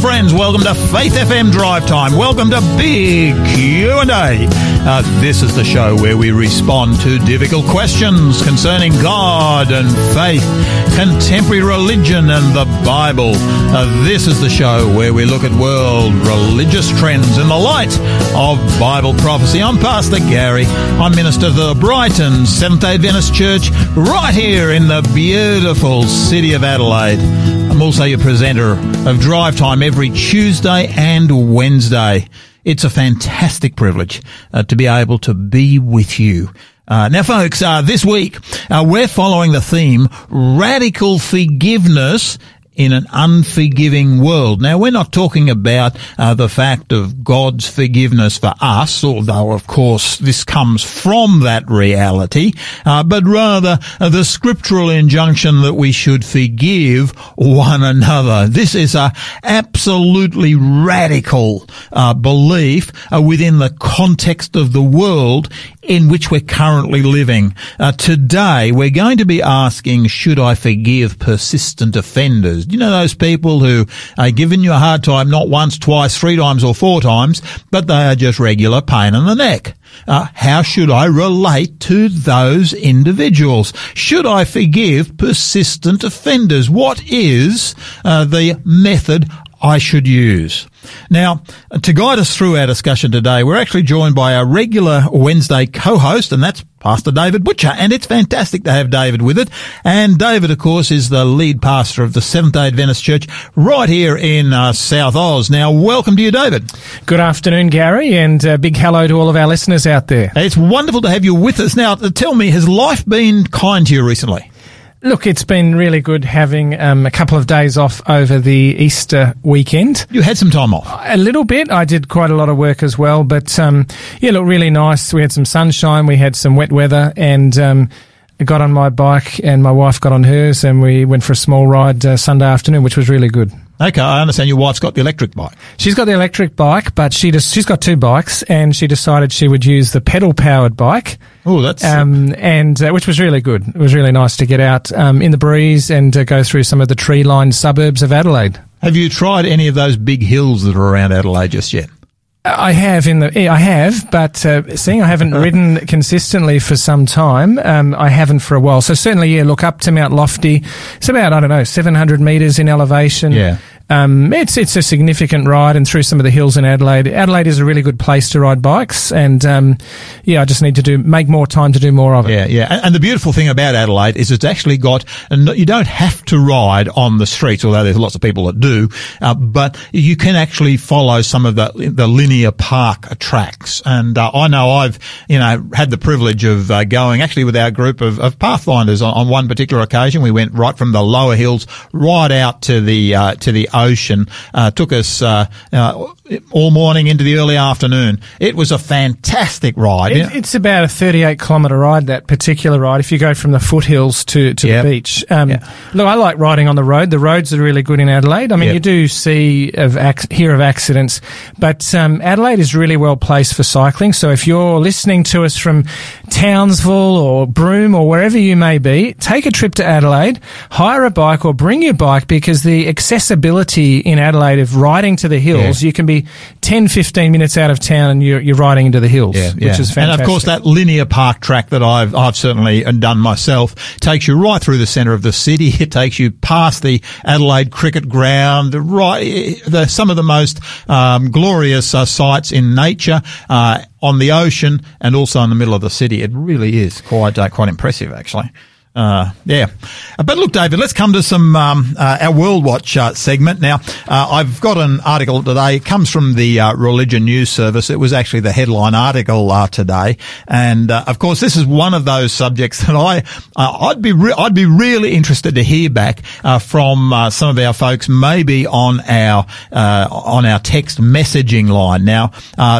friends. Welcome to Faith FM Drive Time. Welcome to Big Q&A. Uh, this is the show where we respond to difficult questions concerning God and faith, contemporary religion and the Bible. Uh, this is the show where we look at world religious trends in the light of Bible prophecy. I'm Pastor Gary. I'm minister of the Brighton Seventh-day Adventist Church right here in the beautiful city of Adelaide. I'm also your presenter of Drive Time every Tuesday and Wednesday. It's a fantastic privilege uh, to be able to be with you. Uh, now, folks, uh, this week uh, we're following the theme radical forgiveness in an unforgiving world. Now, we're not talking about uh, the fact of God's forgiveness for us, although, of course, this comes from that reality, uh, but rather uh, the scriptural injunction that we should forgive one another. This is a absolutely radical uh, belief uh, within the context of the world in which we're currently living. Uh, today, we're going to be asking, should I forgive persistent offenders? You know those people who are giving you a hard time not once, twice, three times or four times, but they are just regular pain in the neck. Uh, how should I relate to those individuals? Should I forgive persistent offenders? What is uh, the method I should use. Now, to guide us through our discussion today, we're actually joined by our regular Wednesday co-host, and that's Pastor David Butcher, and it's fantastic to have David with it. And David, of course, is the lead pastor of the Seventh-day Adventist Church right here in uh, South Oz. Now, welcome to you, David. Good afternoon, Gary, and a big hello to all of our listeners out there. It's wonderful to have you with us. Now, tell me, has life been kind to you recently? Look, it's been really good having um, a couple of days off over the Easter weekend. You had some time off? A little bit. I did quite a lot of work as well, but um, yeah, look, really nice. We had some sunshine, we had some wet weather, and um, I got on my bike, and my wife got on hers, and we went for a small ride uh, Sunday afternoon, which was really good. Okay, I understand your wife's got the electric bike. She's got the electric bike, but she just she's got two bikes, and she decided she would use the pedal powered bike. Oh, that's um, and uh, which was really good. It was really nice to get out um, in the breeze and uh, go through some of the tree lined suburbs of Adelaide. Have you tried any of those big hills that are around Adelaide just yet? I have in the I have, but uh, seeing I haven't ridden consistently for some time, um, I haven't for a while. So certainly, yeah, look up to Mount Lofty. It's about I don't know, seven hundred meters in elevation. Yeah. Um, it's it's a significant ride, and through some of the hills in Adelaide. Adelaide is a really good place to ride bikes, and um, yeah, I just need to do make more time to do more of it. Yeah, yeah. And, and the beautiful thing about Adelaide is it's actually got, and you don't have to ride on the streets, although there's lots of people that do, uh, but you can actually follow some of the the linear park tracks. And uh, I know I've you know had the privilege of uh, going actually with our group of, of pathfinders on, on, one particular occasion. We went right from the lower hills right out to the uh, to the ocean. Uh, took us uh, uh, all morning into the early afternoon. It was a fantastic ride. It, it's about a 38 kilometre ride, that particular ride, if you go from the foothills to, to yep. the beach. Um, yep. Look, I like riding on the road. The roads are really good in Adelaide. I mean, yep. you do see of hear of accidents, but um, Adelaide is really well placed for cycling. So if you're listening to us from Townsville or Broome or wherever you may be, take a trip to Adelaide, hire a bike or bring your bike because the accessibility in Adelaide of riding to the hills, yeah. you can be 10, 15 minutes out of town and you're, you're riding into the hills, yeah, which yeah. is fantastic. And of course, that linear park track that I've, I've certainly done myself takes you right through the centre of the city. It takes you past the Adelaide cricket ground, right, the, some of the most um, glorious uh, sights in nature. Uh, on the ocean and also in the middle of the city. It really is quite uh, quite impressive, actually. Uh, yeah. Uh, but look, David, let's come to some, um, uh, our World Watch uh, segment. Now, uh, I've got an article today. It comes from the uh, Religion News Service. It was actually the headline article today. And, of course, this is one of those subjects that I, I'd be, re- I'd be really interested to hear back, from, some of our folks, maybe on our, on our text messaging line. Now,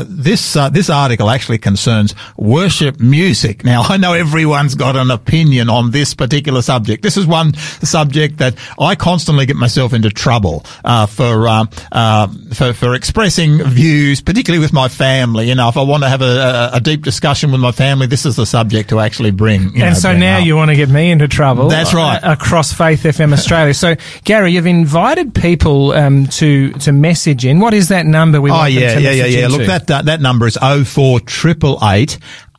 this, this article actually concerns worship music. Now, I know everyone's got an opinion on this this particular subject. This is one subject that I constantly get myself into trouble uh, for, uh, uh, for for expressing views, particularly with my family. You know, if I want to have a, a, deep discussion with my family, this is the subject to actually bring. and know, so bring now up. you want to get me into trouble. That's right. uh, across Faith FM Australia. So Gary, you've invited people um, to to message in. What is that number? We Oh yeah, yeah, yeah, yeah. Look, that uh, that number is oh four triple eight.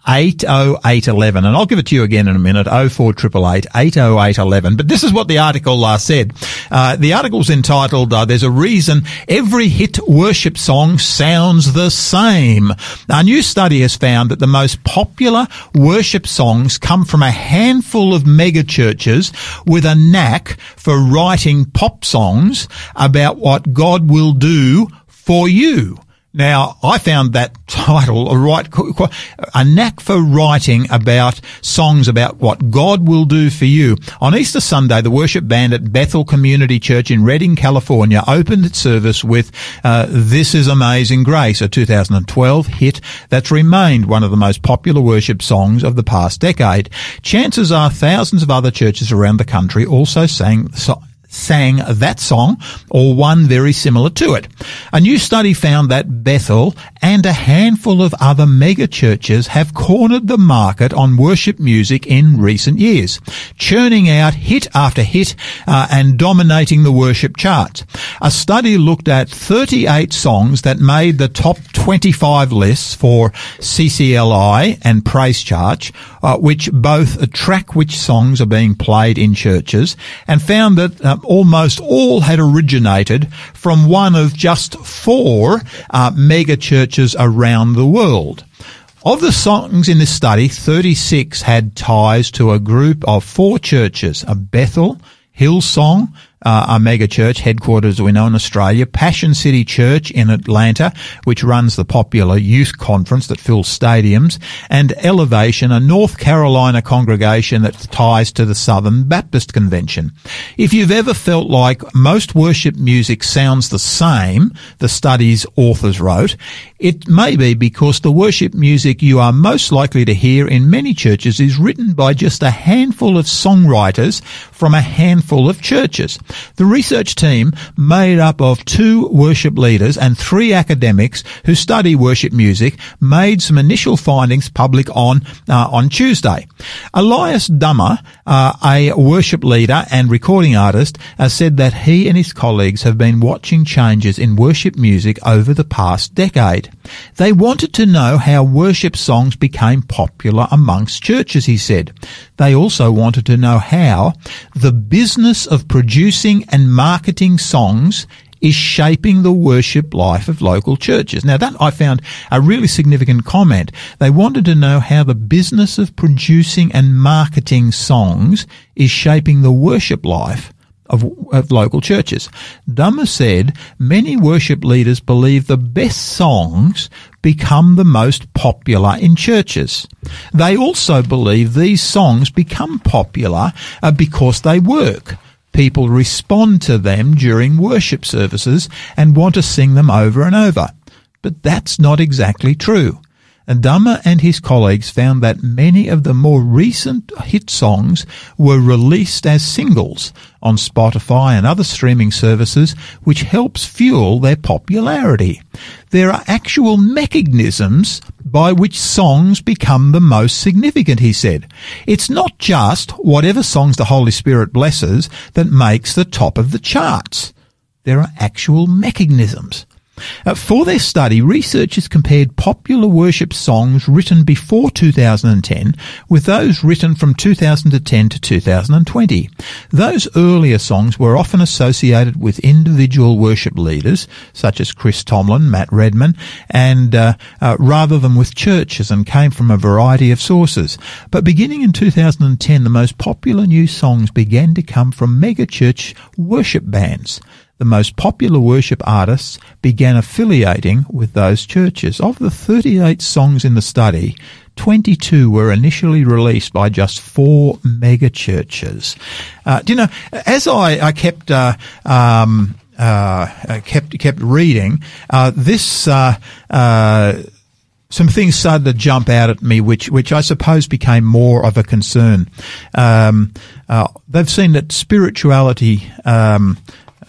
80811 and I'll give it to you again in a minute 04888 80811 but this is what the article uh, said. Uh, the article's entitled uh, there's a reason every hit worship song sounds the same. A new study has found that the most popular worship songs come from a handful of mega churches with a knack for writing pop songs about what God will do for you now, I found that title a right, a knack for writing about songs about what God will do for you. On Easter Sunday, the worship band at Bethel Community Church in Redding, California, opened its service with uh, "This Is Amazing Grace," a 2012 hit that's remained one of the most popular worship songs of the past decade. Chances are, thousands of other churches around the country also sang. Sang that song or one very similar to it. A new study found that Bethel and a handful of other mega churches have cornered the market on worship music in recent years, churning out hit after hit uh, and dominating the worship charts. A study looked at 38 songs that made the top 25 lists for CCLI and PraiseCharts, uh, which both track which songs are being played in churches, and found that uh, almost all had originated from one of just four uh, mega churches around the world. Of the songs in this study, 36 had ties to a group of four churches, a Bethel, Hillsong, uh, a mega church headquarters we know in Australia, Passion City Church in Atlanta, which runs the popular youth conference that fills stadiums, and Elevation, a North Carolina congregation that ties to the Southern Baptist Convention. If you've ever felt like most worship music sounds the same, the study's authors wrote, it may be because the worship music you are most likely to hear in many churches is written by just a handful of songwriters from a handful of churches. The research team, made up of two worship leaders and three academics who study worship music, made some initial findings public on uh, on Tuesday. Elias Dummer, uh, a worship leader and recording artist, uh, said that he and his colleagues have been watching changes in worship music over the past decade. They wanted to know how worship songs became popular amongst churches, he said. They also wanted to know how the business of producing and marketing songs is shaping the worship life of local churches. Now that I found a really significant comment. They wanted to know how the business of producing and marketing songs is shaping the worship life of, of, local churches. Dummer said many worship leaders believe the best songs become the most popular in churches. They also believe these songs become popular uh, because they work. People respond to them during worship services and want to sing them over and over. But that's not exactly true. And Dummer and his colleagues found that many of the more recent hit songs were released as singles on Spotify and other streaming services, which helps fuel their popularity. There are actual mechanisms by which songs become the most significant, he said. It's not just whatever songs the Holy Spirit blesses that makes the top of the charts. There are actual mechanisms. Uh, for their study, researchers compared popular worship songs written before 2010 with those written from 2010 to 2020. Those earlier songs were often associated with individual worship leaders, such as Chris Tomlin, Matt Redman, and uh, uh, rather than with churches and came from a variety of sources. But beginning in 2010, the most popular new songs began to come from megachurch worship bands the most popular worship artists began affiliating with those churches. Of the 38 songs in the study, 22 were initially released by just four mega churches. Uh, do you know, as I, I kept, uh, um, uh, kept, kept reading, uh, this, uh, uh, some things started to jump out at me, which which I suppose became more of a concern. Um, uh, they've seen that spirituality. Um,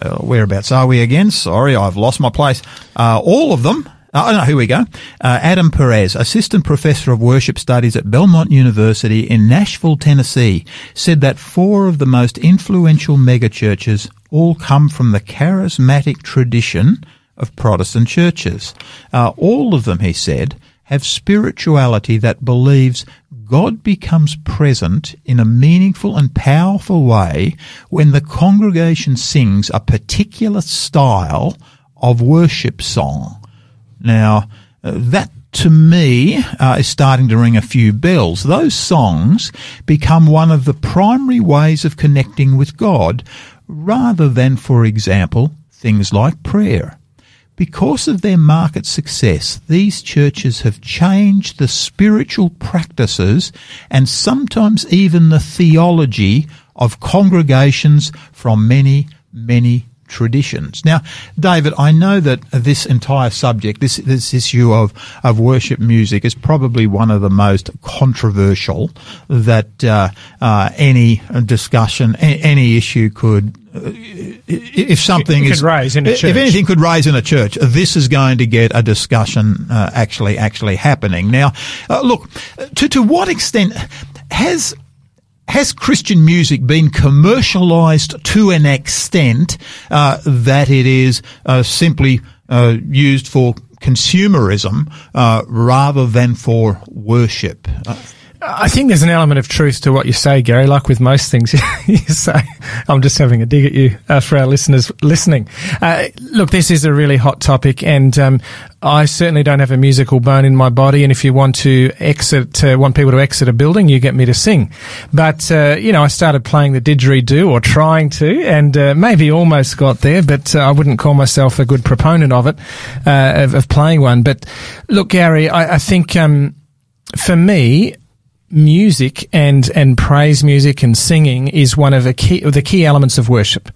uh, whereabouts are we again? Sorry, I've lost my place. Uh, all of them. Oh no, here we go. Uh, Adam Perez, assistant professor of worship studies at Belmont University in Nashville, Tennessee, said that four of the most influential megachurches all come from the charismatic tradition of Protestant churches. Uh, all of them, he said, have spirituality that believes God becomes present in a meaningful and powerful way when the congregation sings a particular style of worship song. Now, uh, that to me uh, is starting to ring a few bells. Those songs become one of the primary ways of connecting with God rather than, for example, things like prayer. Because of their market success, these churches have changed the spiritual practices and sometimes even the theology of congregations from many, many traditions. Now, David, I know that this entire subject, this, this issue of, of worship music is probably one of the most controversial that uh, uh, any discussion, any issue could if something is raise in a church. if anything could raise in a church, this is going to get a discussion uh, actually actually happening. Now, uh, look to to what extent has has Christian music been commercialized to an extent uh, that it is uh, simply uh, used for consumerism uh, rather than for worship? I think there's an element of truth to what you say, Gary. Like with most things you say, I'm just having a dig at you uh, for our listeners listening. Uh, look, this is a really hot topic, and um, I certainly don't have a musical bone in my body. And if you want to exit, uh, want people to exit a building, you get me to sing. But uh, you know, I started playing the didgeridoo or trying to, and uh, maybe almost got there, but uh, I wouldn't call myself a good proponent of it, of, of, playing one. But look, Gary, I, I think. Um, for me, music and and praise music and singing is one of the key the key elements of worship.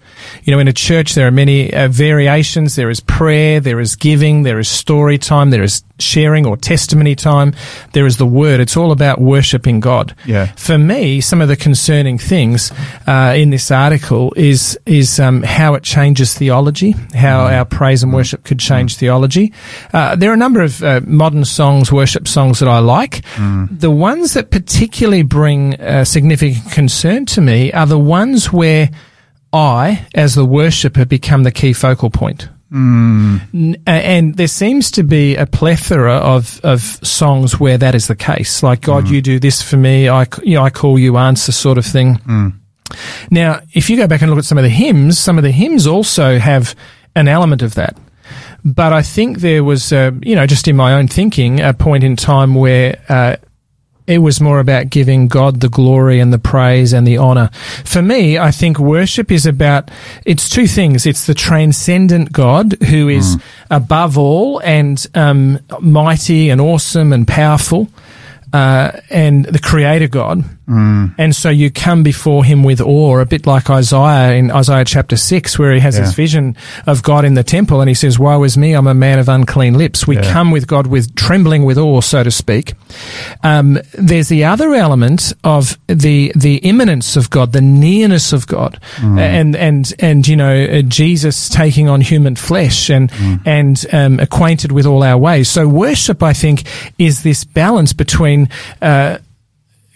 You know, in a church there are many uh, variations. There is prayer, there is giving, there is story time, there is sharing or testimony time. There is the word. It's all about worshiping God. Yeah. For me, some of the concerning things uh, in this article is is um, how it changes theology, how mm. our praise and worship could change mm. theology. Uh, there are a number of uh, modern songs, worship songs that I like. Mm. The ones that particularly bring uh, significant concern to me are the ones where I, as the worshipper, become the key focal point. Mm. And there seems to be a plethora of, of songs where that is the case. Like, God, mm. you do this for me. I, you know, I call you answer sort of thing. Mm. Now, if you go back and look at some of the hymns, some of the hymns also have an element of that. But I think there was, uh, you know, just in my own thinking, a point in time where uh, it was more about giving God the glory and the praise and the honor. For me, I think worship is about, it's two things. It's the transcendent God who is mm. above all and um, mighty and awesome and powerful, uh, and the creator God Mm. And so you come before him with awe, a bit like Isaiah in Isaiah chapter 6, where he has yeah. his vision of God in the temple and he says, Woe is me, I'm a man of unclean lips. We yeah. come with God with trembling with awe, so to speak. Um, there's the other element of the, the immanence of God, the nearness of God. Mm. And, and, and, you know, uh, Jesus taking on human flesh and, mm. and, um, acquainted with all our ways. So worship, I think, is this balance between, uh,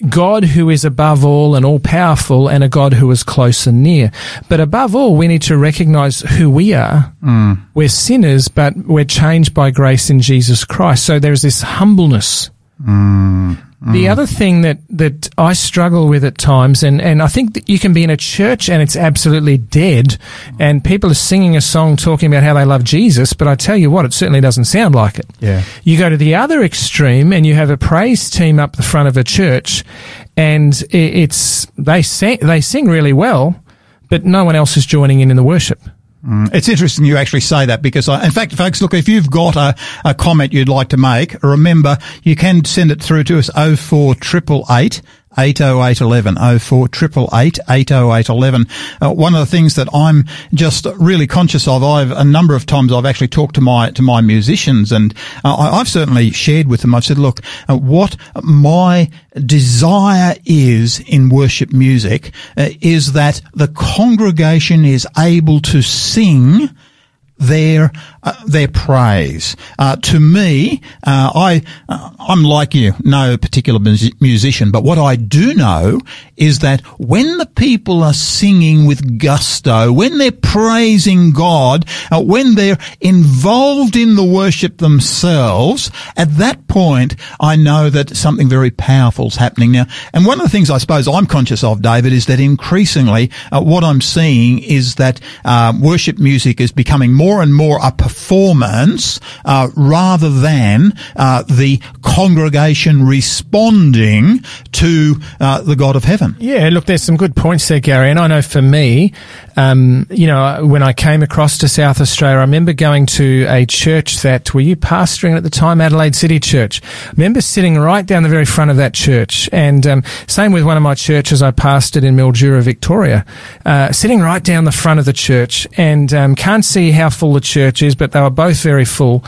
God who is above all and all powerful and a God who is close and near. But above all, we need to recognize who we are. Mm. We're sinners, but we're changed by grace in Jesus Christ. So there's this humbleness. Mm. The mm. other thing that, that I struggle with at times, and, and I think that you can be in a church and it's absolutely dead, and people are singing a song talking about how they love Jesus, but I tell you what, it certainly doesn't sound like it. Yeah. You go to the other extreme and you have a praise team up the front of a church, and it's they sing they sing really well, but no one else is joining in in the worship. Mm. It's interesting you actually say that because, I, in fact, folks, look, if you've got a, a comment you'd like to make, remember you can send it through to us 0488 80811 04 888 uh, one of the things that I'm just really conscious of, I've a number of times I've actually talked to my to my musicians, and uh, I've certainly shared with them. I've said, look, uh, what my desire is in worship music uh, is that the congregation is able to sing their their praise. Uh, to me, uh, I uh, I'm like you, no particular musician, but what I do know is that when the people are singing with gusto, when they're praising God, uh, when they're involved in the worship themselves, at that point, I know that something very powerful is happening now. And one of the things I suppose I'm conscious of, David, is that increasingly uh, what I'm seeing is that worship music is becoming more and more a performance uh, rather than uh, the congregation responding to uh, the God of heaven. Yeah, look, there's some good points there, Gary. And I know for me, um, you know, when I came across to South Australia, I remember going to a church that were you pastoring at the time, Adelaide City Church. I remember sitting right down the very front of that church, and um, same with one of my churches I pastored in Mildura, Victoria, uh, sitting right down the front of the church, and um, can't see how full the church is, but they were both very full.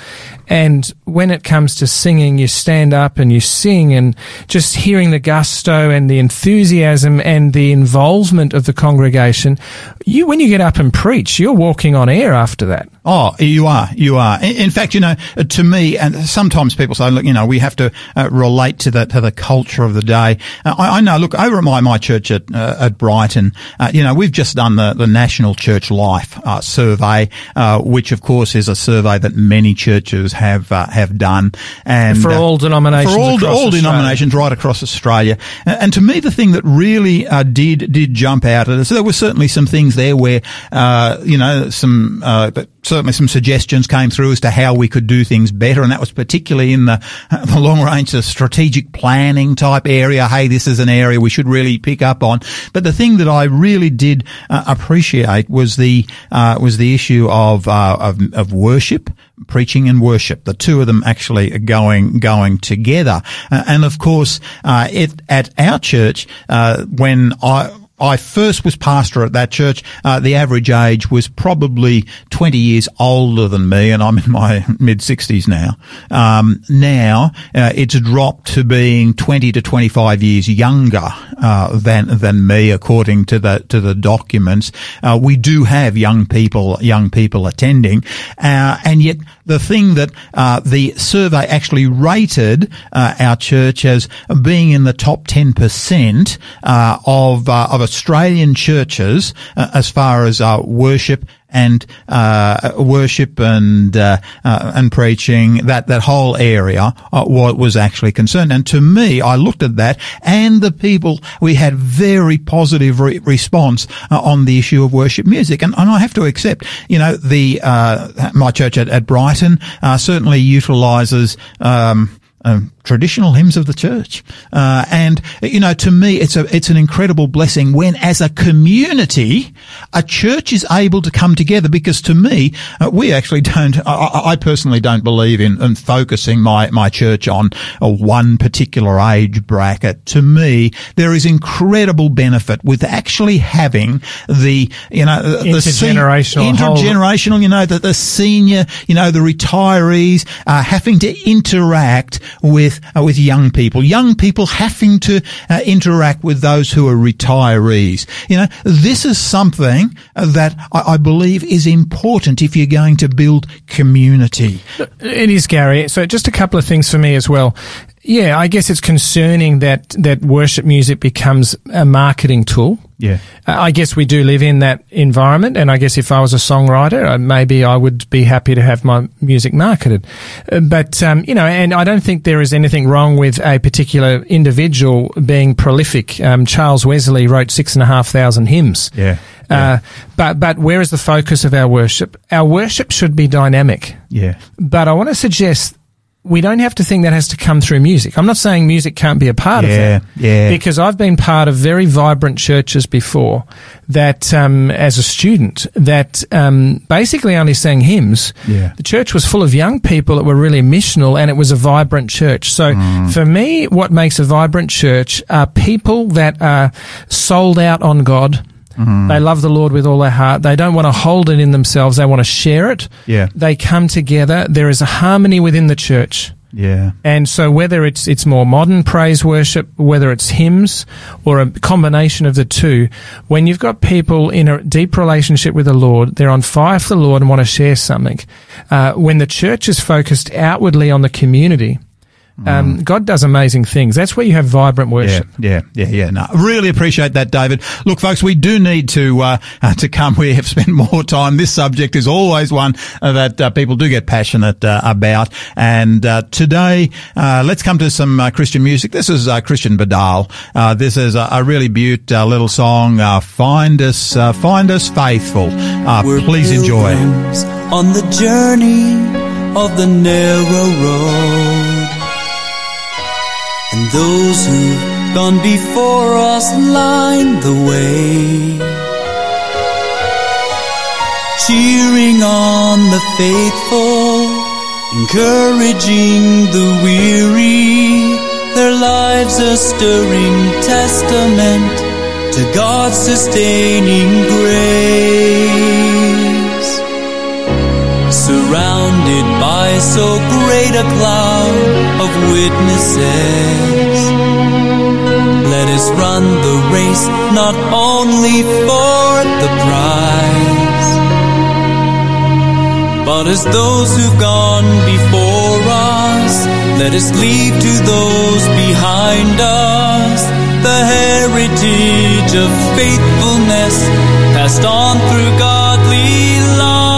And when it comes to singing, you stand up and you sing, and just hearing the gusto and the enthusiasm and the involvement of the congregation, you when you get up and preach, you're walking on air after that. Oh, you are, you are. In, fact, you know, to me, and sometimes people say, look, you know, we have to uh, relate to the to the culture of the day. Uh, I, I, know. Look, over at my my church at uh, at Brighton, uh, you know, we've just done the the National Church Life uh, survey, uh, which of course is a survey that many churches have have done, and for all denominations, for all, all denominations right across Australia. And, and, to me, the thing that really did did jump out at us, there were certainly some things there where, you know, some certainly some suggestions came through as to how we could do things better, and that was particularly in the, the long range strategic planning type area. Hey, this is an area we should really pick up on. But the thing that I really did uh, appreciate was the uh, was the issue of, uh, of of worship, preaching and worship. The two of them actually going going together, uh, and of course, uh, it at our church uh, when I I first was pastor at that church, uh, the average age was probably 20 years older than me, and I'm in my mid 60s now. Um, now uh, it's dropped to being 20 to 25 years younger uh, than than me, according to the to the documents. Uh, we do have young people young people attending, uh, and yet the thing that uh, the survey actually rated our church as being in the top 10 percent of of Australian churches uh, as far as uh, worship and uh, worship and uh, uh, and preaching that that whole area uh, was actually concerned. And to me, I looked at that and the people we had very positive re- response on the issue of worship music. And, and I have to accept, you know, the my church at, at Brighton certainly utilises. Um, um, traditional hymns of the church. Uh, and, you know, to me, it's a, it's an incredible blessing when as a community, a church is able to come together because to me, uh, we actually don't, I, I, personally don't believe in, in focusing my, my church on a one particular age bracket. To me, there is incredible benefit with actually having the, you know, the intergenerational, intergenerational, you know, the, the senior, you know, the retirees, uh, having to interact with uh, with young people, young people having to uh, interact with those who are retirees. You know, this is something that I, I, believe is important if you're going to build community. It is, Gary. So just a couple of things for me as well. Yeah, I guess it's concerning that that worship music becomes a marketing tool. Yeah, uh, I guess we do live in that environment, and I guess if I was a songwriter, uh, maybe I would be happy to have my music marketed. Uh, but um, you know, and I don't think there is anything wrong with a particular individual being prolific. Um, Charles Wesley wrote six and a half thousand hymns. Yeah. yeah. Uh, but but where is the focus of our worship? Our worship should be dynamic. Yeah. But I want to suggest we don't have to think that has to come through music. I'm not saying music can't be a part yeah, of that. Yeah. Because I've been part of very vibrant churches before that, um, as a student, that um, basically only sang hymns. Yeah. The church was full of young people that were really missional and it was a vibrant church. So Mm. for me, what makes a vibrant church are people that are sold out on God. Mm-hmm. They love the Lord with all their heart. They don't want to hold it in themselves. They want to share it. Yeah. They come together. There is a harmony within the church. Yeah. And so whether it's it's more modern praise worship, whether it's hymns or a combination of the two, when you've got people in a deep relationship with the Lord, they're on fire for the Lord and want to share something. Uh, when the church is focused outwardly on the community, um, God does amazing things. That's where you have vibrant Yeah, worship. yeah, yeah, yeah. No, really appreciate that, David. Look, folks, we do need to uh, uh, to come. We have spent more time. This subject is always one uh, that uh, people do get passionate uh, about. And uh, today, uh, let's come to some uh, Christian music. This is uh, Christian Badal. Uh, this is a, a really beaut uh, little song. Uh, find us, uh, find us faithful. Uh, We're please enjoy. pilgrims on the journey of the narrow road. And those who've gone before us line the way. Cheering on the faithful, encouraging the weary. Their lives a stirring testament to God's sustaining grace surrounded by so great a cloud of witnesses. Let us run the race not only for the prize, but as those who've gone before us. Let us leave to those behind us the heritage of faithfulness passed on through godly lives.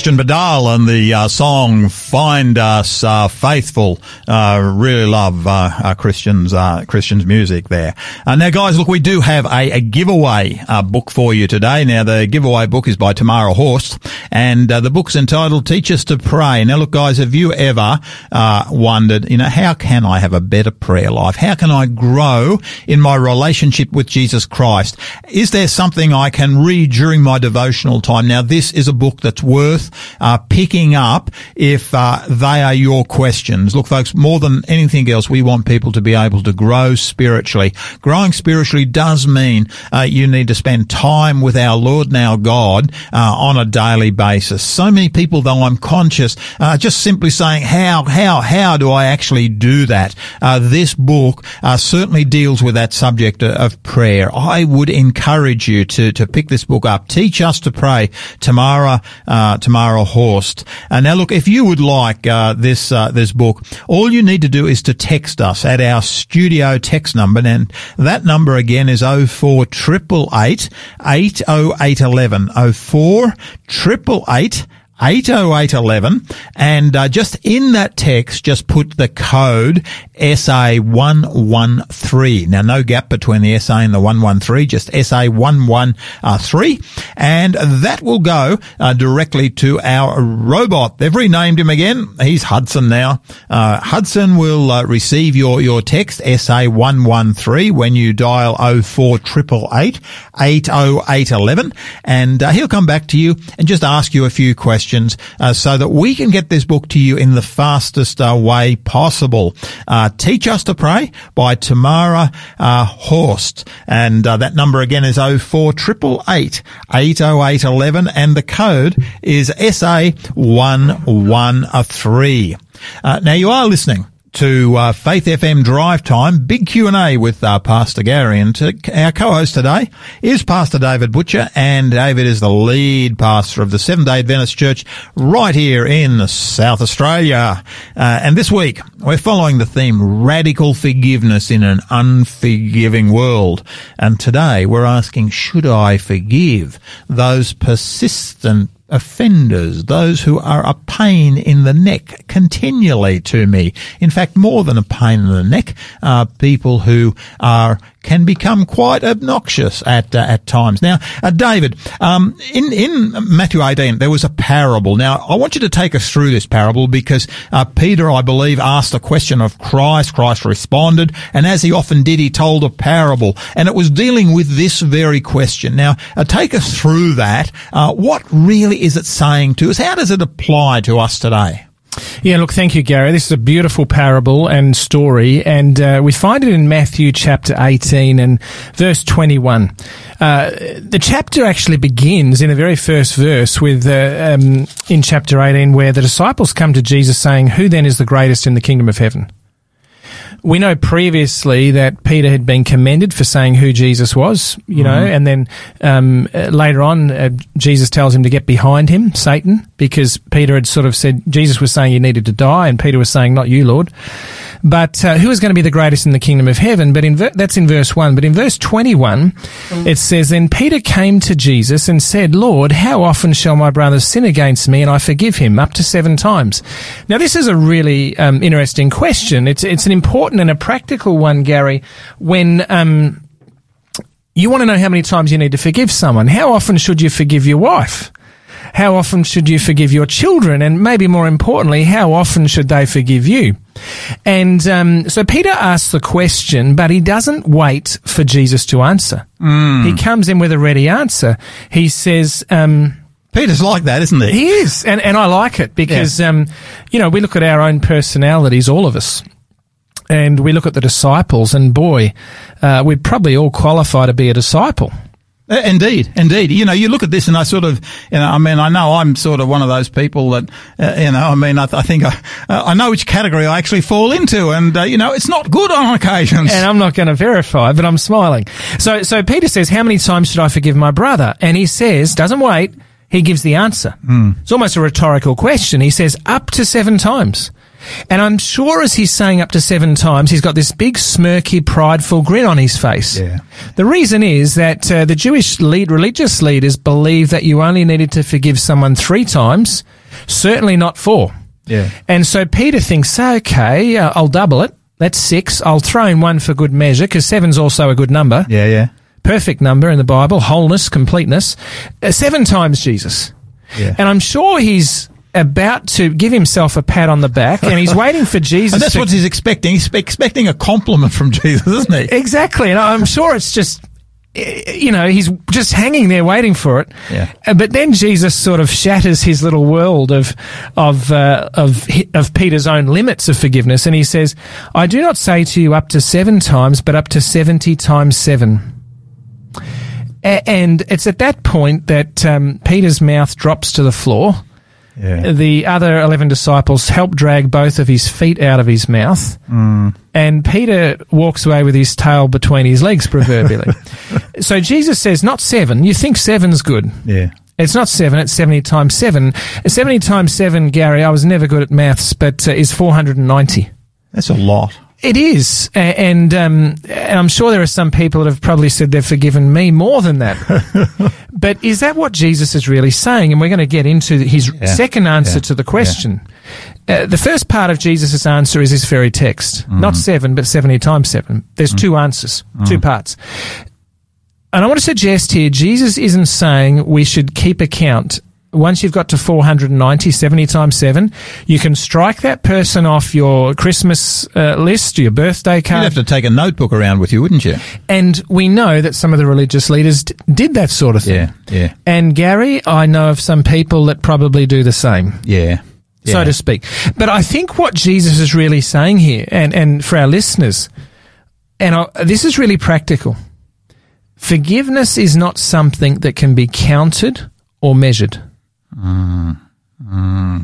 Christian Bedell and the uh, song "Find Us uh, Faithful." Uh, really love uh, Christian's uh, Christian's music there. Uh, now, guys, look, we do have a, a giveaway book for you today. Now, the giveaway book is by Tamyra Horst, and the book's entitled "Teach Us to Pray." Now, look, guys, have you ever wondered, you know, how can I have a better prayer life? How can I grow in my relationship with Jesus Christ? Is there something I can read during my devotional time? Now, this is a book that's worth uh, picking up if uh, they are your questions. Look, folks, more than anything else, we want people to be able to grow spiritually. Growing spiritually does mean uh, you need to spend time with our Lord and our God uh, on a daily basis. So many people, though, I'm conscious, uh, just simply saying, how, how, how do I actually do that? Uh, this book certainly deals with that subject of prayer. I would encourage you to, to pick this book up. Teach us to pray. Tamyra, uh, Tamyra Horst. Uh, now, look, if you would like uh, this uh, this book, all you need to do is to text us at our studio text number, and that number again is 04 888 80811 04 888 80811 and uh, just in that text just put the code SA113. Now no gap between the SA and the 113, just SA113 and that will go uh, directly to our robot. They've renamed him again. He's Hudson now. Uh, Hudson will uh, receive your, your text SA113 when you dial 04888 80811 and uh, he'll come back to you and just ask you a few questions uh, so that we can get this book to you in the fastest uh, way possible. Uh, Teach Us to Pray by Tamyra uh, Horst. And uh, that number again is 0488 80811 and the code is SA113. Uh, now you are listening to uh, Faith FM Drive Time, big Q&A with uh, Pastor Gary. And to, our co-host today is Pastor David Butcher, and David is the lead pastor of the Seventh-day Adventist Church right here in South Australia. Uh, and this week, we're following the theme, radical forgiveness in an unforgiving world. And today, we're asking, should I forgive those persistent offenders, those who are a pain in the neck continually to me. In fact, more than a pain in the neck, are people who are can become quite obnoxious at uh, at times. Now, uh, David, um, in in Matthew 18, there was a parable. Now, I want you to take us through this parable because uh, Peter, I believe, asked a question of Christ. Christ responded, and as he often did, he told a parable, and it was dealing with this very question. Now, uh, take us through that. Uh, what really is it saying to us? How does it apply to us today? Yeah, look, thank you, Gary. This is a beautiful parable and story, and uh, we find it in Matthew chapter 18 and verse 21. Uh, the chapter actually begins in the very first verse with, uh, um, in chapter 18, where the disciples come to Jesus saying, Who then is the greatest in the kingdom of heaven? We know previously that Peter had been commended for saying who Jesus was, you know, mm-hmm. and then um, uh, later on, uh, Jesus tells him to get behind him, Satan, because Peter had sort of said, Jesus was saying you needed to die, and Peter was saying, not you, Lord. But uh, who is going to be the greatest in the kingdom of heaven? But in ver- that's in verse 1. But in verse 21, mm. it says, Then Peter came to Jesus and said, Lord, how often shall my brother sin against me and I forgive him? Up to seven times. Now, this is a really um, interesting question. It's, it's an important and a practical one, Gary, when... Um, you want to know how many times you need to forgive someone. How often should you forgive your wife? How often should you forgive your children? And maybe more importantly, how often should they forgive you? And um, so Peter asks the question, but he doesn't wait for Jesus to answer. Mm. He comes in with a ready answer. He says, um, Peter's like that, isn't he? He is, and and I like it because yeah. um, you know we look at our own personalities, all of us, and we look at the disciples, and boy, uh, we'd probably all qualify to be a disciple. Uh, indeed, indeed. You know, you look at this and I sort of, you know, I mean, I know I'm sort of one of those people that, uh, you know, I mean, I, I think I, uh, I know which category I actually fall into and, uh, you know, it's not good on occasions. And I'm not going to verify, but I'm smiling. So, so Peter says, how many times should I forgive my brother? And he says, doesn't wait. He gives the answer. Mm. It's almost a rhetorical question. He says, up to seven times. And I'm sure as he's saying up to seven times, he's got this big smirky, prideful grin on his face. Yeah. The reason is that uh, the Jewish lead, religious leaders believe that you only needed to forgive someone three times, certainly not four. Yeah. And so Peter thinks, okay, uh, I'll double it. That's six. I'll throw in one for good measure because seven's also a good number. Yeah, yeah. Perfect number in the Bible, wholeness, completeness. Uh, seven times Jesus. Yeah. And I'm sure he's about to give himself a pat on the back and he's waiting for Jesus. And that's to- what he's expecting. He's expecting a compliment from Jesus, isn't he? Exactly. And I'm sure it's just, eh, you know, he's just hanging there waiting for it. Yeah. Uh, But then Jesus sort of shatters his little world of, of, uh, of, of Peter's own limits of forgiveness. And he says, I do not say to you up to seven times, but up to 70 times seven. A- and it's at that point that um, Peter's mouth drops to the floor. Yeah. The other 11 disciples help drag both of his feet out of his mouth. And Peter walks away with his tail between his legs, proverbially. so Jesus says, not seven. You think seven's good. Yeah. It's not seven, it's 70 times seven. 70 times seven, Garry, I was never good at maths, but uh, is 490. That's a lot. It is, and um, and I'm sure there are some people that have probably said they've forgiven me more than that. but is that what Jesus is really saying? And we're going to get into his Yeah. second answer Yeah. to the question. Uh, the first part of Jesus' answer is this very text, Mm. not seven, but seventy times seven. There's two answers, two Mm. parts. And I want to suggest here, Jesus isn't saying we should keep account. Once you've got to 490, 70 times 7, you can strike that person off your Christmas uh, list, your birthday card. You'd have to take a notebook around with you, wouldn't you? And we know that some of the religious leaders d- did that sort of thing. Yeah, yeah, And Garry, I know of some people that probably do the same, yeah. so Yeah. to speak. But I think what Jesus is really saying here, and, and for our listeners, and I, this is really practical. Forgiveness is not something that can be counted or measured. Mm.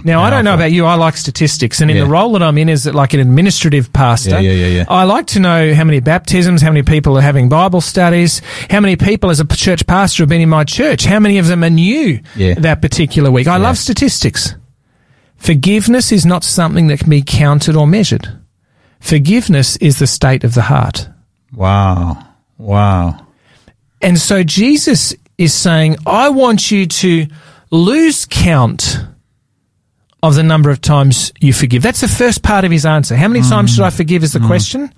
Now, I don't know about you. I like statistics, and in Yeah. the role that I'm in, is like an administrative pastor. Yeah, yeah. I like to know how many baptisms, how many people are having Bible studies, how many people as a church pastor have been in my church, how many of them are new that particular week. I love statistics. Forgiveness is not something that can be counted or measured. Forgiveness is the state of the heart. Wow, wow. And so Jesus is saying, I want you to lose count of the number of times you forgive. That's the first part of his answer. How many hmm. times should I forgive is the hmm. question?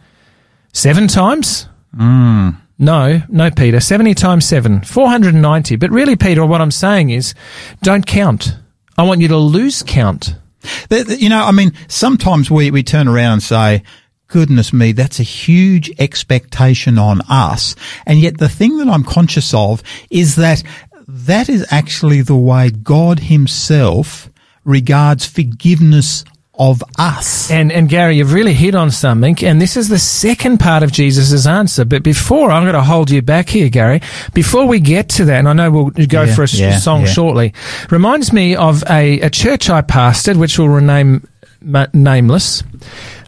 Seven times? Hmm. No, no, Peter. 70 times seven. 490. But really, Peter, what I'm saying is don't count. I want you to lose count. You know, I mean, sometimes we, we turn around and say, goodness me, that's a huge expectation on us. And yet the thing that I'm conscious of is that that is actually the way God himself regards forgiveness of us. And, and Garry, you've really hit on something, and this is the second part of Jesus' answer. But before, I'm going to hold you back here, Garry. Before we get to that, and I know we'll go Yeah, for a yeah, song yeah. shortly, reminds me of a, a church I pastored, which will remain nameless.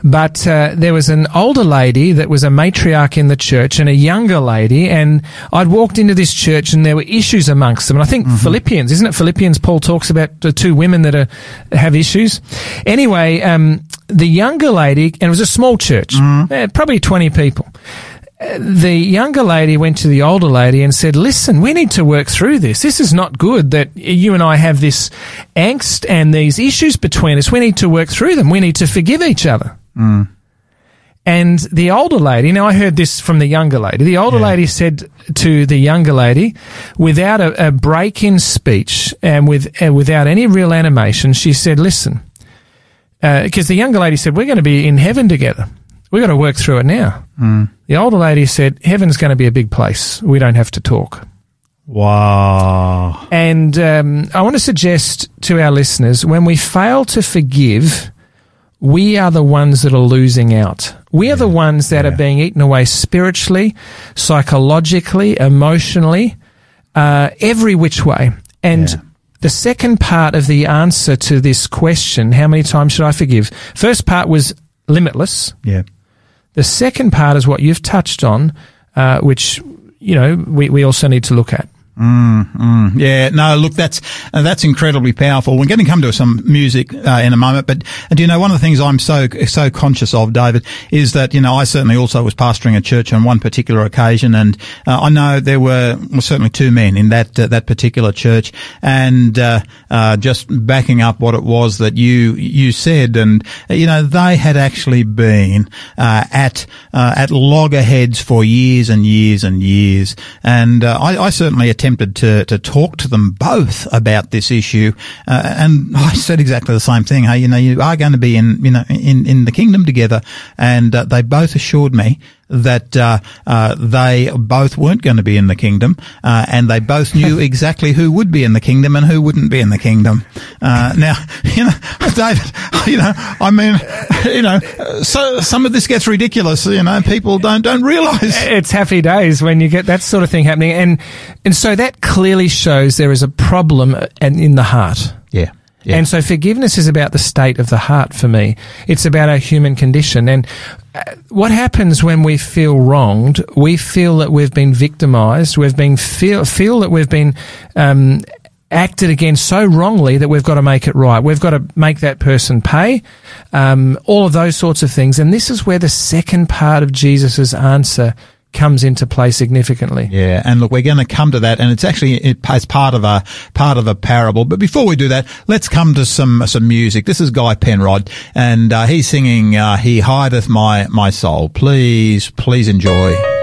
But uh, there was an older lady that was a matriarch in the church and a younger lady, and I'd walked into this church and there were issues amongst them. And I think Mm-hmm. Philippians, isn't it? Philippians, Paul talks about the two women that are, have issues. Anyway, um, the younger lady, and it was a small church, Mm-hmm. uh, probably 20 people. The younger lady went to the older lady and said, listen, we need to work through this. This is not good that you and I have this angst and these issues between us. We need to work through them. We need to forgive each other. And the older lady, now I heard this from the younger lady, the older Yeah. lady said to the younger lady, without a, a break in speech and with, uh, without any real animation, she said, listen, because the younger lady said, we're going to be in heaven together. We've got to work through it now. The older lady said, heaven's going to be a big place. We don't have to talk. Wow. And um, I want to suggest to our listeners when we fail to forgive, we are the ones that are losing out. We are the ones that are being eaten away spiritually, psychologically, emotionally, uh, every which way. And Yeah. the second part of the answer to this question, how many times should I forgive? First part was limitless. Yeah. The second part is what you've touched on, uh, which you know we, we also need to look at. Mm, mm, yeah, no, look, that's uh, that's incredibly powerful. We're going to come to some music uh, in a moment, but uh, do you know one of the things I'm so so conscious of, David, is that you know I certainly also was pastoring a church on one particular occasion, and uh, I know there were well, certainly two men in that uh, that particular church, and uh, just backing up what it was that you you said, and you know they had actually been at at loggerheads for years and years and years, and I, I certainly attempted attempted to, to talk to them both about this issue, uh, and I said exactly the same thing. Hey, you know, you are going to be in, you know, in, in the kingdom together, and uh, they both assured me that uh, uh, they both weren't going to be in the kingdom, uh, and they both knew exactly who would be in the kingdom and who wouldn't be in the kingdom. Uh, now, you know, David, you know, I mean, you know, so some of this gets ridiculous. You know, people don't don't realise it's happy days when you get that sort of thing happening, and and so that clearly shows there is a problem and in the heart. Yeah. Yeah. And so forgiveness is about the state of the heart for me. It's about our human condition. And what happens when we feel wronged? We feel that we've been victimized. We've been feel, feel that we've been, um, acted against so wrongly that we've got to make it right. We've got to make that person pay, um, all of those sorts of things. And this is where the second part of Jesus' answer comes into play significantly. Yeah, and look, we're going to come to that, and it's actually it, as part of a part of a parable. But before we do that, let's come to some some music. This is Guy Penrod, and uh, he's singing uh, "He Hideth My My Soul." Please, please enjoy.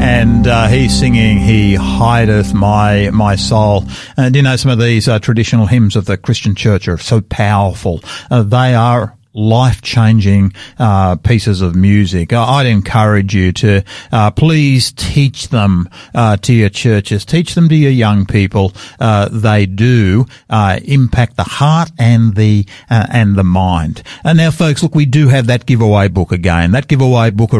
And uh, he's singing "He Hideth My My Soul." And you know, some of these uh, traditional hymns of the Christian Church are so powerful. Uh, they are life changing uh, pieces of music. I'd encourage you to uh, please teach them uh, to your churches, teach them to your young people. Uh, they do uh, impact the heart and the uh, and the mind. And now, folks, look, we do have that giveaway book again. That giveaway book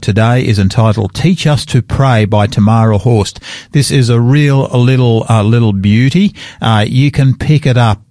today is entitled "Teach Us to Pray" by Tamyra Horst. This is a real a little little beauty. you can pick it up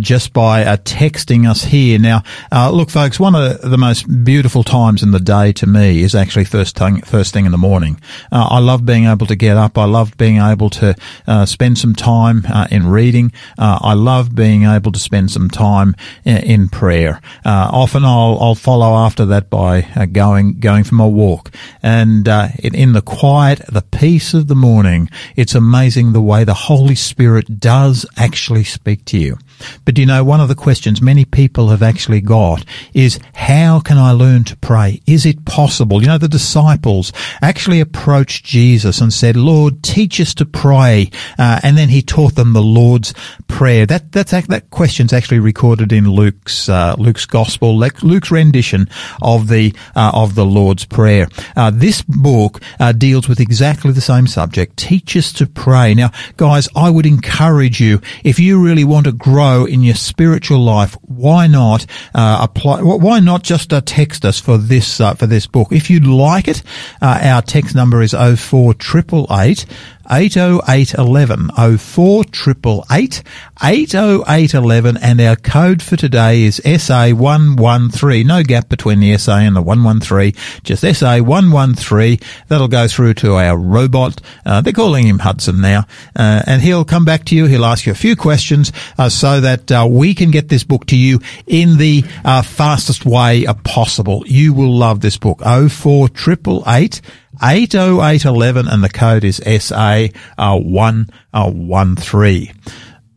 just by texting us here now. Uh, look, folks, one of the most beautiful times in the day to me is actually first thing, first thing in the morning. Uh, I love being able to get up. I love being able to uh, spend some time uh, in reading. Uh, I love being able to spend some time in, in prayer. Uh, often I'll, I'll follow after that by going going for my walk, and in, in the quiet, the peace of the morning, it's amazing the way the Holy Spirit does actually speak to you. But you know, one of the questions many people have actually got is how can I learn to pray? Is it possible? You know, the disciples actually approached Jesus and said, Lord, teach us to pray. Uh, and then he taught them the Lord's Prayer. That, that's, that question's actually recorded in Luke's, uh, Luke's gospel, Luke's rendition of the, uh, of the Lord's Prayer. Uh, this book uh, deals with exactly the same subject. Teach us to pray. Now, guys, I would encourage you, if you really want to grow in your spiritual life, why not uh, apply. Why not just uh, text us for this uh, for this book? If you'd like it, uh, our text number is oh four triple eight 80811 04888 80811 and our code for today is SA113. No gap between the SA and the 113, just SA113. That'll go through to our robot. Uh, they're calling him Hudson now. Uh, and he'll come back to you. He'll ask you a few questions uh, so that uh, we can get this book to you in the uh, fastest way possible. You will love this book. 04888 80811 and the code is SA113.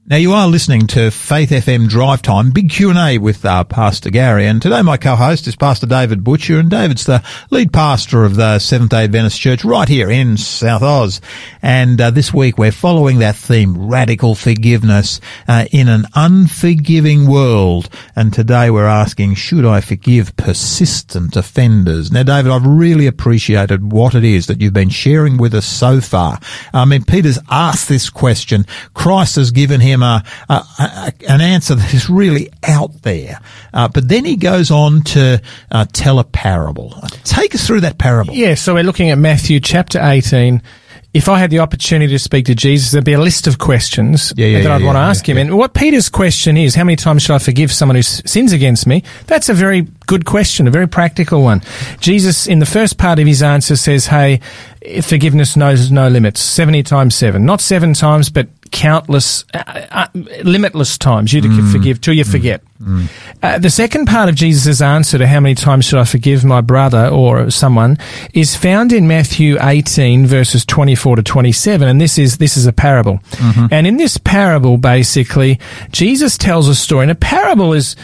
Now you are listening to Faith FM Drive Time, big Q&A with uh, Pastor Garry. And today my co-host is Pastor David Butcher and David's the lead pastor of the Seventh-day Adventist Church right here in South Oz. And uh, this week we're following that theme, radical forgiveness uh, in an unforgiving world. And today we're asking, should I forgive persistent offenders? Now David, I've really appreciated what it is that you've been sharing with us so far. I mean, Peter's asked this question. Christ has given him a, a, a, an answer that is really out there. Uh, but then he goes on to uh, tell a parable. Take us through that parable. Yeah, so we're looking at Matthew chapter 18 if I had the opportunity to speak to Jesus, there'd be a list of questions yeah, yeah, that I'd yeah, want to ask him. And what Peter's question is, how many times should I forgive someone who sins against me? That's a very good question, a very practical one. Jesus, in the first part of his answer, says, hey, forgiveness knows no limits. 70 times 7. Not 7 times, but countless, uh, uh, limitless times you mm. forgive till you forget. Mm. Uh, the second part of Jesus' answer to how many times should I forgive my brother or someone is found in Matthew 18 verses 24 to 27. And this is, this is a parable. Mm-hmm. And in this parable, basically, Jesus tells a story. And a parable is,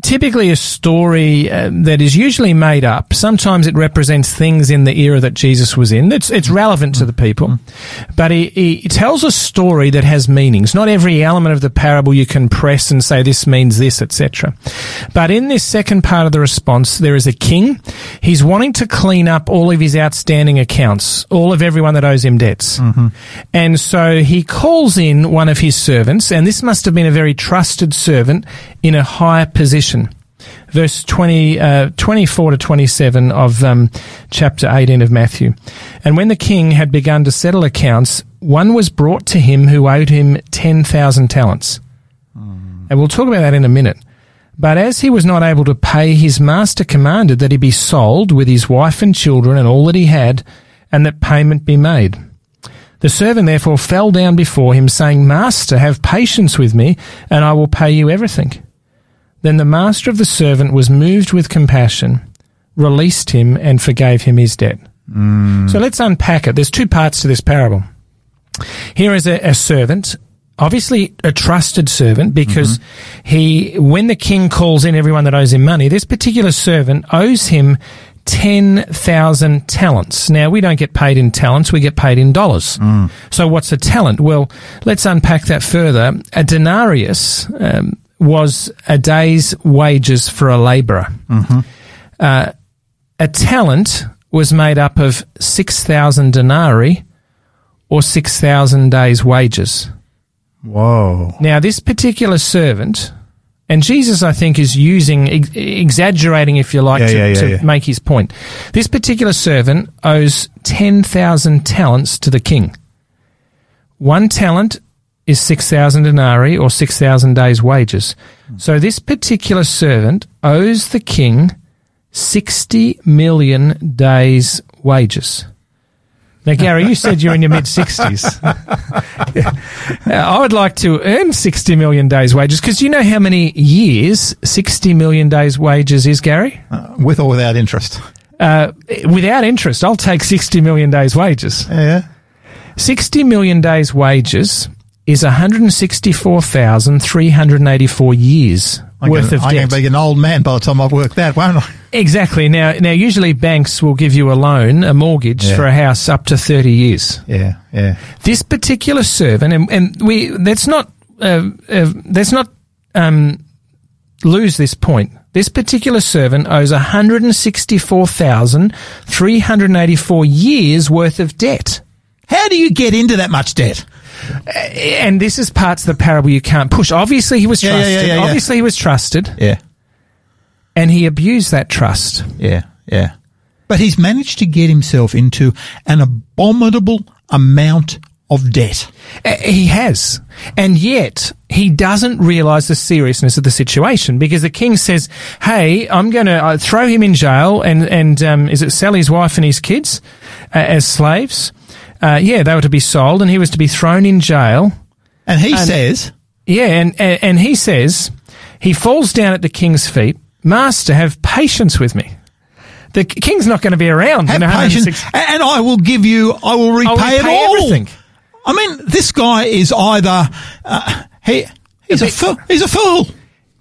typically a story uh, that is usually made up. Sometimes it represents things in the era that Jesus was in. It's, it's relevant to the people. But he, he tells a story that has meanings. Not every element of the parable you can press and say this means this, etc. But in this second part of the response, there is a king. He's wanting to clean up all of his outstanding accounts, all of everyone that owes him debts. Mm-hmm. And so he calls in one of his servants, and this must have been a very trusted servant in a high position. Verse 20, uh, 24 to 27 of um, chapter 18 of Matthew. And when the king had begun to settle accounts, one was brought to him who owed him 10,000 talents. Mm. And we'll talk about that in a minute. But as he was not able to pay, his master commanded that he be sold with his wife and children and all that he had, and that payment be made. The servant therefore fell down before him, saying, Master, have patience with me, and I will pay you everything. Then the master of the servant was moved with compassion, released him, and forgave him his debt. Mm. So let's unpack it. There's two parts to this parable. Here is a, a servant, obviously a trusted servant, because mm-hmm. he, when the king calls in everyone that owes him money, this particular servant owes him 10,000 talents. Now, we don't get paid in talents, we get paid in dollars. Mm. So, what's a talent? Well, let's unpack that further. A denarius um, was a day's wages for a labourer. Mm-hmm. Uh, a talent was made up of 6,000 denarii or 6,000 days' wages. Whoa. Now, this particular servant and Jesus, I think, is using, ex- exaggerating, if you like, yeah, to, yeah, yeah, to make his point. This particular servant owes 10,000 talents to the king. One talent is 6,000 denarii or 6,000 days' wages. So this particular servant owes the king 60 million days' wages. Now, Garry, you said you're in your mid 60s. I would like to earn 60 million days' wages because you know how many years 60 million days' wages is, Garry? Uh, with or without interest? Uh, without interest, I'll take 60 million days' wages. Yeah. 60 million days' wages is 164,384 years I'm worth gonna, of I'm debt. I'm going to be an old man by the time I've worked that, won't I? Exactly. Now, now usually banks will give you a loan, a mortgage yeah. for a house up to 30 years. Yeah, yeah. This particular servant, and, and we, let's not, uh, uh, let's not, um, lose this point. This particular servant owes 164,384 years worth of debt. How do you get into that much debt? Uh, and this is parts of the parable you can't push. Obviously, he was trusted. Yeah, yeah, yeah, Obviously, he was trusted. Yeah and he abused that trust. Yeah, yeah. But he's managed to get himself into an abominable amount of debt. Uh, he has. And yet, he doesn't realize the seriousness of the situation because the king says, Hey, I'm going to uh, throw him in jail and, and, um, is it sell his wife and his kids uh, as slaves? Uh, yeah, they were to be sold and he was to be thrown in jail. And he and, says, Yeah, and, and, and he says, he falls down at the king's feet Master, have patience with me. The king's not going to be around. Have patience, and I will give you. I will repay, repay it all. Everything. I mean, this guy is either uh, he he's a fool. He's a fool.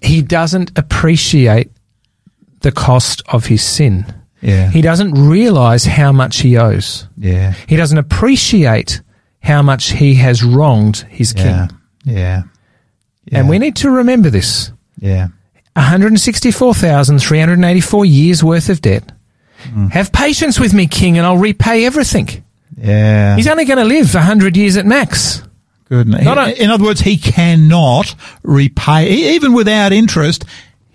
He doesn't appreciate the cost of his sin. Yeah. He doesn't realize how much he owes. Yeah. He doesn't appreciate how much he has wronged his yeah. king. Yeah. yeah. And we need to remember this. Yeah. 164,384 years worth of debt. Mm. Have patience with me, King, and I'll repay everything. Yeah. He's only going to live 100 years at max. Good. A, in other words, he cannot repay, even without interest.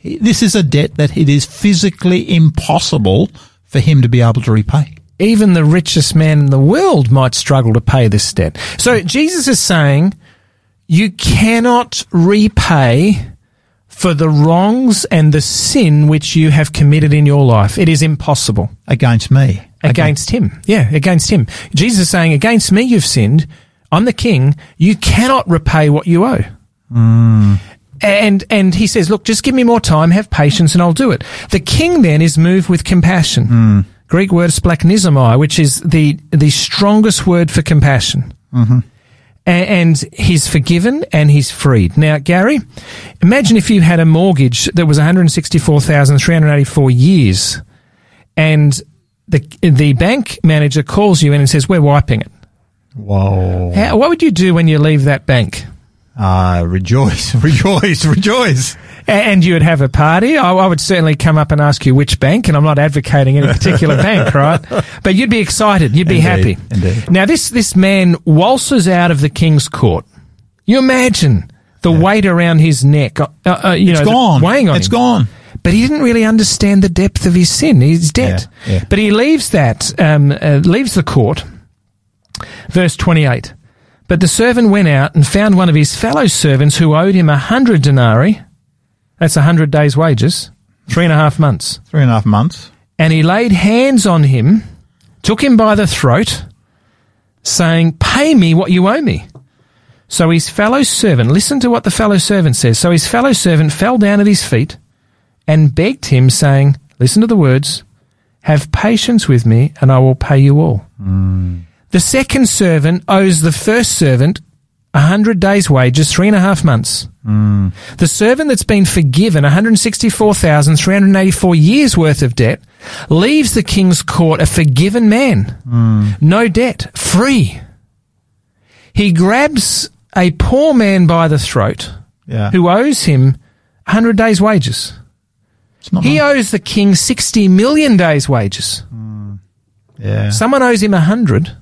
This is a debt that it is physically impossible for him to be able to repay. Even the richest man in the world might struggle to pay this debt. So Jesus is saying you cannot repay for the wrongs and the sin which you have committed in your life. It is impossible. Against me. Against, him. Yeah, against him. Jesus is saying, against me you've sinned. I'm the king. You cannot repay what you owe. Mm. And, and he says, look, just give me more time, have patience, and I'll do it. The king then is moved with compassion. Mm. Greek word splanchnizomai, which is the, the strongest word for compassion. Mm-hmm and he's forgiven and he's freed. Now, Garry, imagine if you had a mortgage that was 164,384 years and the, the bank manager calls you in and says, we're wiping it. Whoa. How, what would you do when you leave that bank? Ah, uh, rejoice, rejoice, rejoice and you would have a party, I, I, would certainly come up and ask you which bank, and I'm not advocating any particular bank, right? But you'd be excited, you'd be indeed, happy. Indeed. Now, this, this man waltzes out of the king's court. You imagine the yeah. weight around his neck, uh, uh, you it's know, gone. weighing on It's him. gone. But he didn't really understand the depth of his sin, his debt. Yeah, yeah. But he leaves that, um, uh, leaves the court. Verse 28. But the servant went out and found one of his fellow servants who owed him a hundred denarii that's a hundred days' wages. Three and a half months. Three and a half months. And he laid hands on him, took him by the throat, saying, Pay me what you owe me. So his fellow servant, listen to what the fellow servant says. So his fellow servant fell down at his feet and begged him, saying, Listen to the words, have patience with me and I will pay you all. Mm. The second servant owes the first servant a hundred days' wages, three and a half months. Mm. The servant that's been forgiven 164,384 years worth of debt leaves the king's court a forgiven man. Mm. No debt, free. He grabs a poor man by the throat Yeah. who owes him 100 days' wages. He nice. owes the king 60 million days' wages. yeah. Someone owes him 100,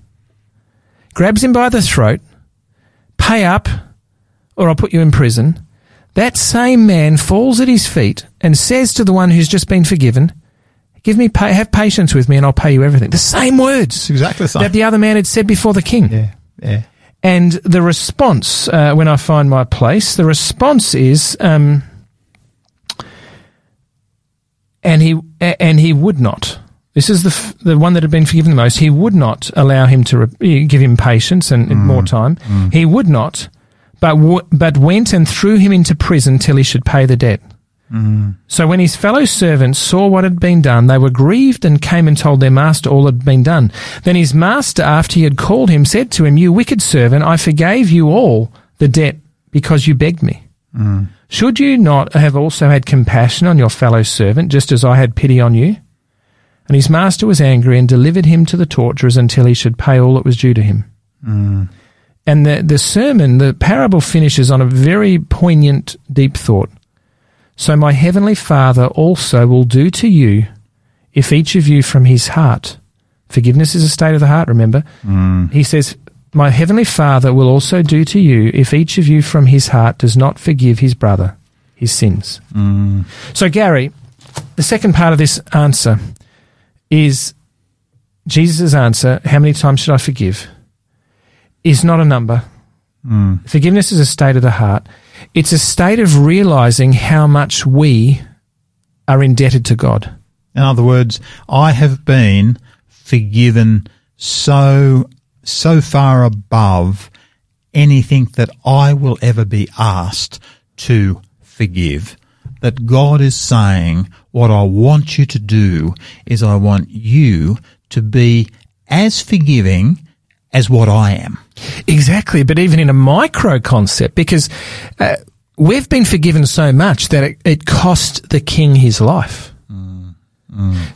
grabs him by the throat, pay up, or I'll put you in prison. That same man falls at his feet and says to the one who's just been forgiven, Give me, pa- have patience with me and I'll pay you everything. The same words exactly the same. that the other man had said before the king. yeah. Yeah. And the response, uh, when I find my place, the response is, um, and he and he would not. This is the f- the one that had been forgiven the most. He would not allow him to re- eh, give him patience and, and more time. Mm. He would not, but w- but went and threw him into prison till he should pay the debt. Mm. So when his fellow servants saw what had been done, they were grieved and came and told their master all had been done. Then his master, after he had called him, said to him, You wicked servant, I forgave you all the debt because you begged me. Should you not have also had compassion on your fellow servant, just as I had pity on you? And his master was angry and delivered him to the torturers until he should pay all that was due to him. Hmm. And the, the sermon, the parable finishes on a very poignant, deep thought. So my heavenly Father also will do to you if each of you from his heart, forgiveness is a state of the heart, remember? Hmm. He says, My heavenly Father will also do to you if each of you from his heart does not forgive his brother his sins. Hmm. So, Garry, the second part of this answer is Jesus' answer, How many times should I forgive? is not a number. Hmm. Forgiveness is a state of the heart. It's a state of realizing how much we are indebted to God. In other words, I have been forgiven so so far above anything that I will ever be asked to forgive. That God is saying, what I want you to do is I want you to be as forgiving as what I am. Exactly, but even in a micro concept, because uh, we've been forgiven so much that it, it cost the king his life.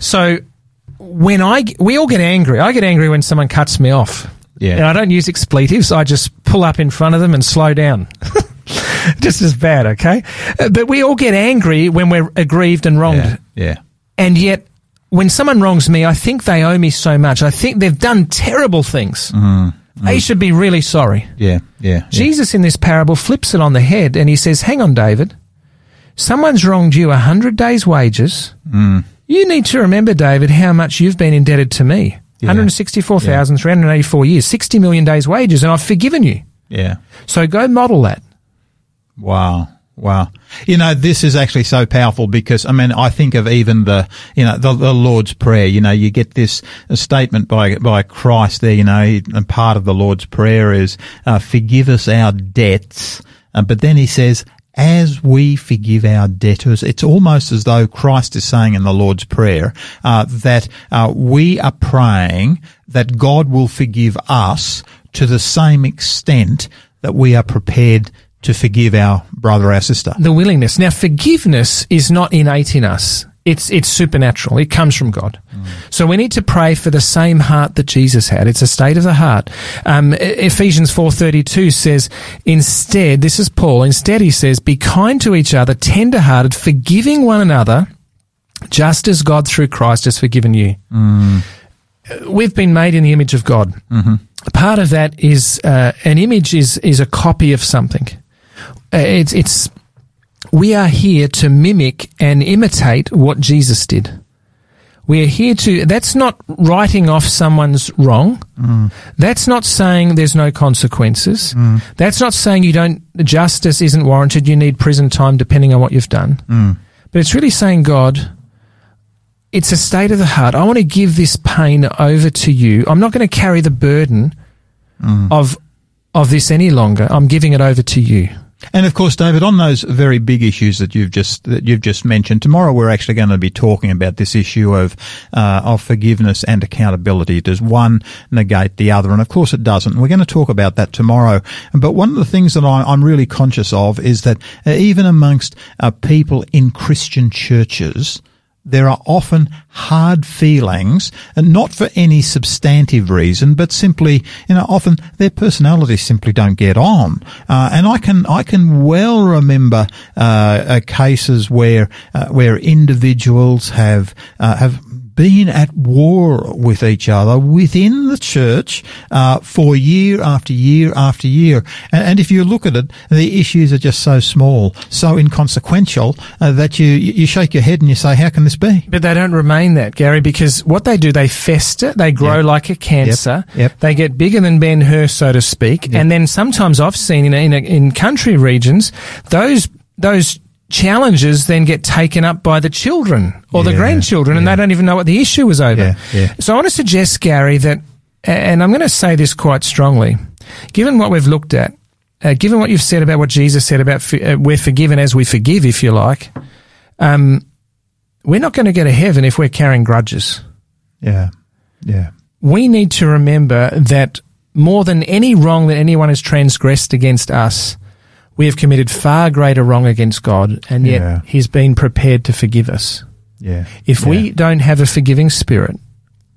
So when I, we all get angry, I get angry when someone cuts me off. Yeah. and I don't use expletives. I just pull up in front of them and slow down. just as bad, okay? Uh, but we all get angry when we're aggrieved and wronged. Yeah. Yeah. And yet, when someone wrongs me, I think they owe me so much. I think they've done terrible things. Mm-hmm, mm-hmm. They should be really sorry. Yeah. Yeah. yeah. Jesus in this parable flips it on the head and he says, Hang on, David. Someone's wronged you a hundred days' wages. Mm. You need to remember, David, how much you've been indebted to me. Yeah. 164,384 years, 60 million days' wages, and I've forgiven you. Yeah. So go model that. Wow. Wow. You know, this is actually so powerful because, I mean, I think of even the, you know, the, the Lord's Prayer. You know, you get this statement by, by Christ there, you know, and part of the Lord's Prayer is, uh, forgive us our debts. Uh, but then he says, as we forgive our debtors, it's almost as though Christ is saying in the Lord's Prayer uh, that uh, we are praying that God will forgive us to the same extent that we are prepared to forgive our brother or our sister. The willingness. Now, forgiveness is not innate in us. It's, it's supernatural. It comes from God. So we need to pray for the same heart that Jesus had. It's a state of the heart. Um, Ephesians 4.32 says, instead, this is Paul, instead he says, be kind to each other, tender-hearted, forgiving one another, just as God through Christ has forgiven you. Uh, We've been made in the image of God. Part of that is, uh, an image is, is a copy of something. Uh, it's, it's, we are here to mimic and imitate what Jesus did. We are here to, that's not writing off someone's wrong. Mm. That's not saying there's no consequences. Mm. That's not saying you don't, justice isn't warranted, you need prison time depending on what you've done. Mm. But it's really saying, God, it's a state of the heart. I want to give this pain over to you. I'm not going to carry the burden of, of this any longer. I'm giving it over to you. And of course, David, on those very big issues that you've just that you've just mentioned, tomorrow we're actually going to be talking about this issue of uh, of forgiveness and accountability. Does one negate the other? And of course, it doesn't. We're going to talk about that tomorrow. But one of the things that I, am really conscious of is that uh, even amongst uh, people in Christian churches, there are often hard feelings, and not for any substantive reason, but simply, you know, often their personalities simply don't get on. Uh, and I can, I can well remember uh, uh cases where uh, where individuals have uh, have been at war with each other within the church uh, for year after year after year. And, and, if you look at it, the issues are just so small, so inconsequential uh, that you you shake your head and you say, "How can this be?" But they don't remain that, Garry, because what they do, they fester, they grow yep. like a cancer, yep. Yep. they get bigger than Ben Hur, so to speak, and then sometimes I've seen in in, in country regions those those challenges then get taken up by the children or yeah, the grandchildren yeah. and they don't even know what the issue was over. Yeah, so I want to suggest, Garry, that, and I'm going to say this quite strongly, given what we've looked at, uh, given what you've said about what Jesus said about uh, we're forgiven as we forgive, if you like, um, we're not going to get to heaven if we're carrying grudges. Yeah, yeah. We need to remember that more than any wrong that anyone has transgressed against us, we have committed far greater wrong against God, and yet yeah. He's been prepared to forgive us. Yeah. If yeah. we don't have a forgiving spirit,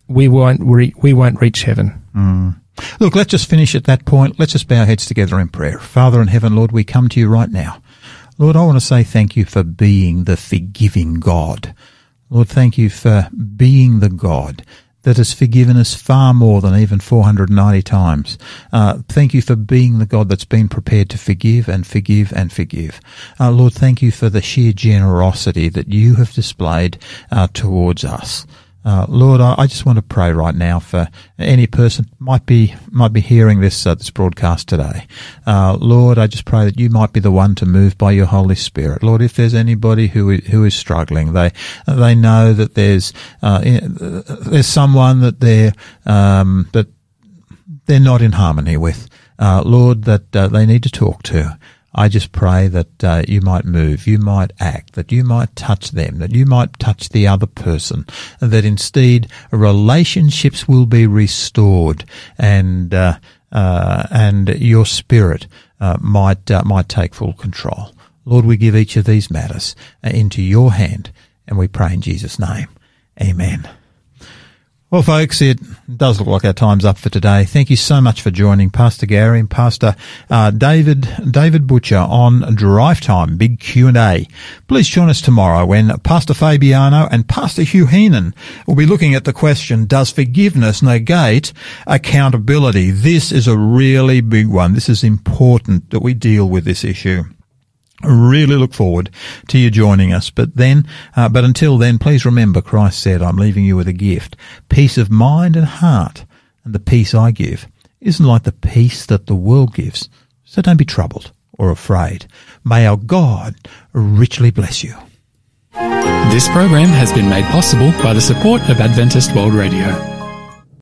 we won't re- we won't reach heaven. Mm. Look, let's just finish at that point. Let's just bow our heads together in prayer. Father in heaven, Lord, we come to you right now. Lord, I want to say thank you for being the forgiving God. Lord, thank you for being the God that has forgiven us far more than even 490 times. Uh, thank you for being the God that's been prepared to forgive and forgive and forgive. Uh, Lord, thank you for the sheer generosity that you have displayed uh, towards us. Uh, Lord, I, I, just want to pray right now for any person might be might be hearing this uh, this broadcast today. Uh, Lord, I just pray that you might be the one to move by your Holy Spirit. Lord, if there's anybody who who is struggling, they they know that there's uh, there's someone that they're um, that they're not in harmony with. Uh, Lord, that they need to talk to. I just pray that uh, you might move, you might act, that you might touch them, that you might touch the other person, that instead relationships will be restored and uh, uh, and your spirit uh, might uh, might take full control. Lord, we give each of these matters uh, into your hand, and we pray in Jesus' name. Amen. Well, folks, it does look like our time's up for today. Thank you so much for joining Pastor Garry and Pastor uh, David David Butcher on Drive Time Big Q and A. Please join us tomorrow when Pastor Fabiano and Pastor Hugh Heenan will be looking at the question: Does forgiveness negate accountability? This is a really big one. This is important that we deal with this issue really look forward to you joining us. But then, uh, but until then, please remember Christ said, I'm leaving you with a gift, peace of mind and heart. And the peace I give isn't like the peace that the world gives. So don't be troubled or afraid. May our God richly bless you. This program has been made possible by the support of Adventist World Radio.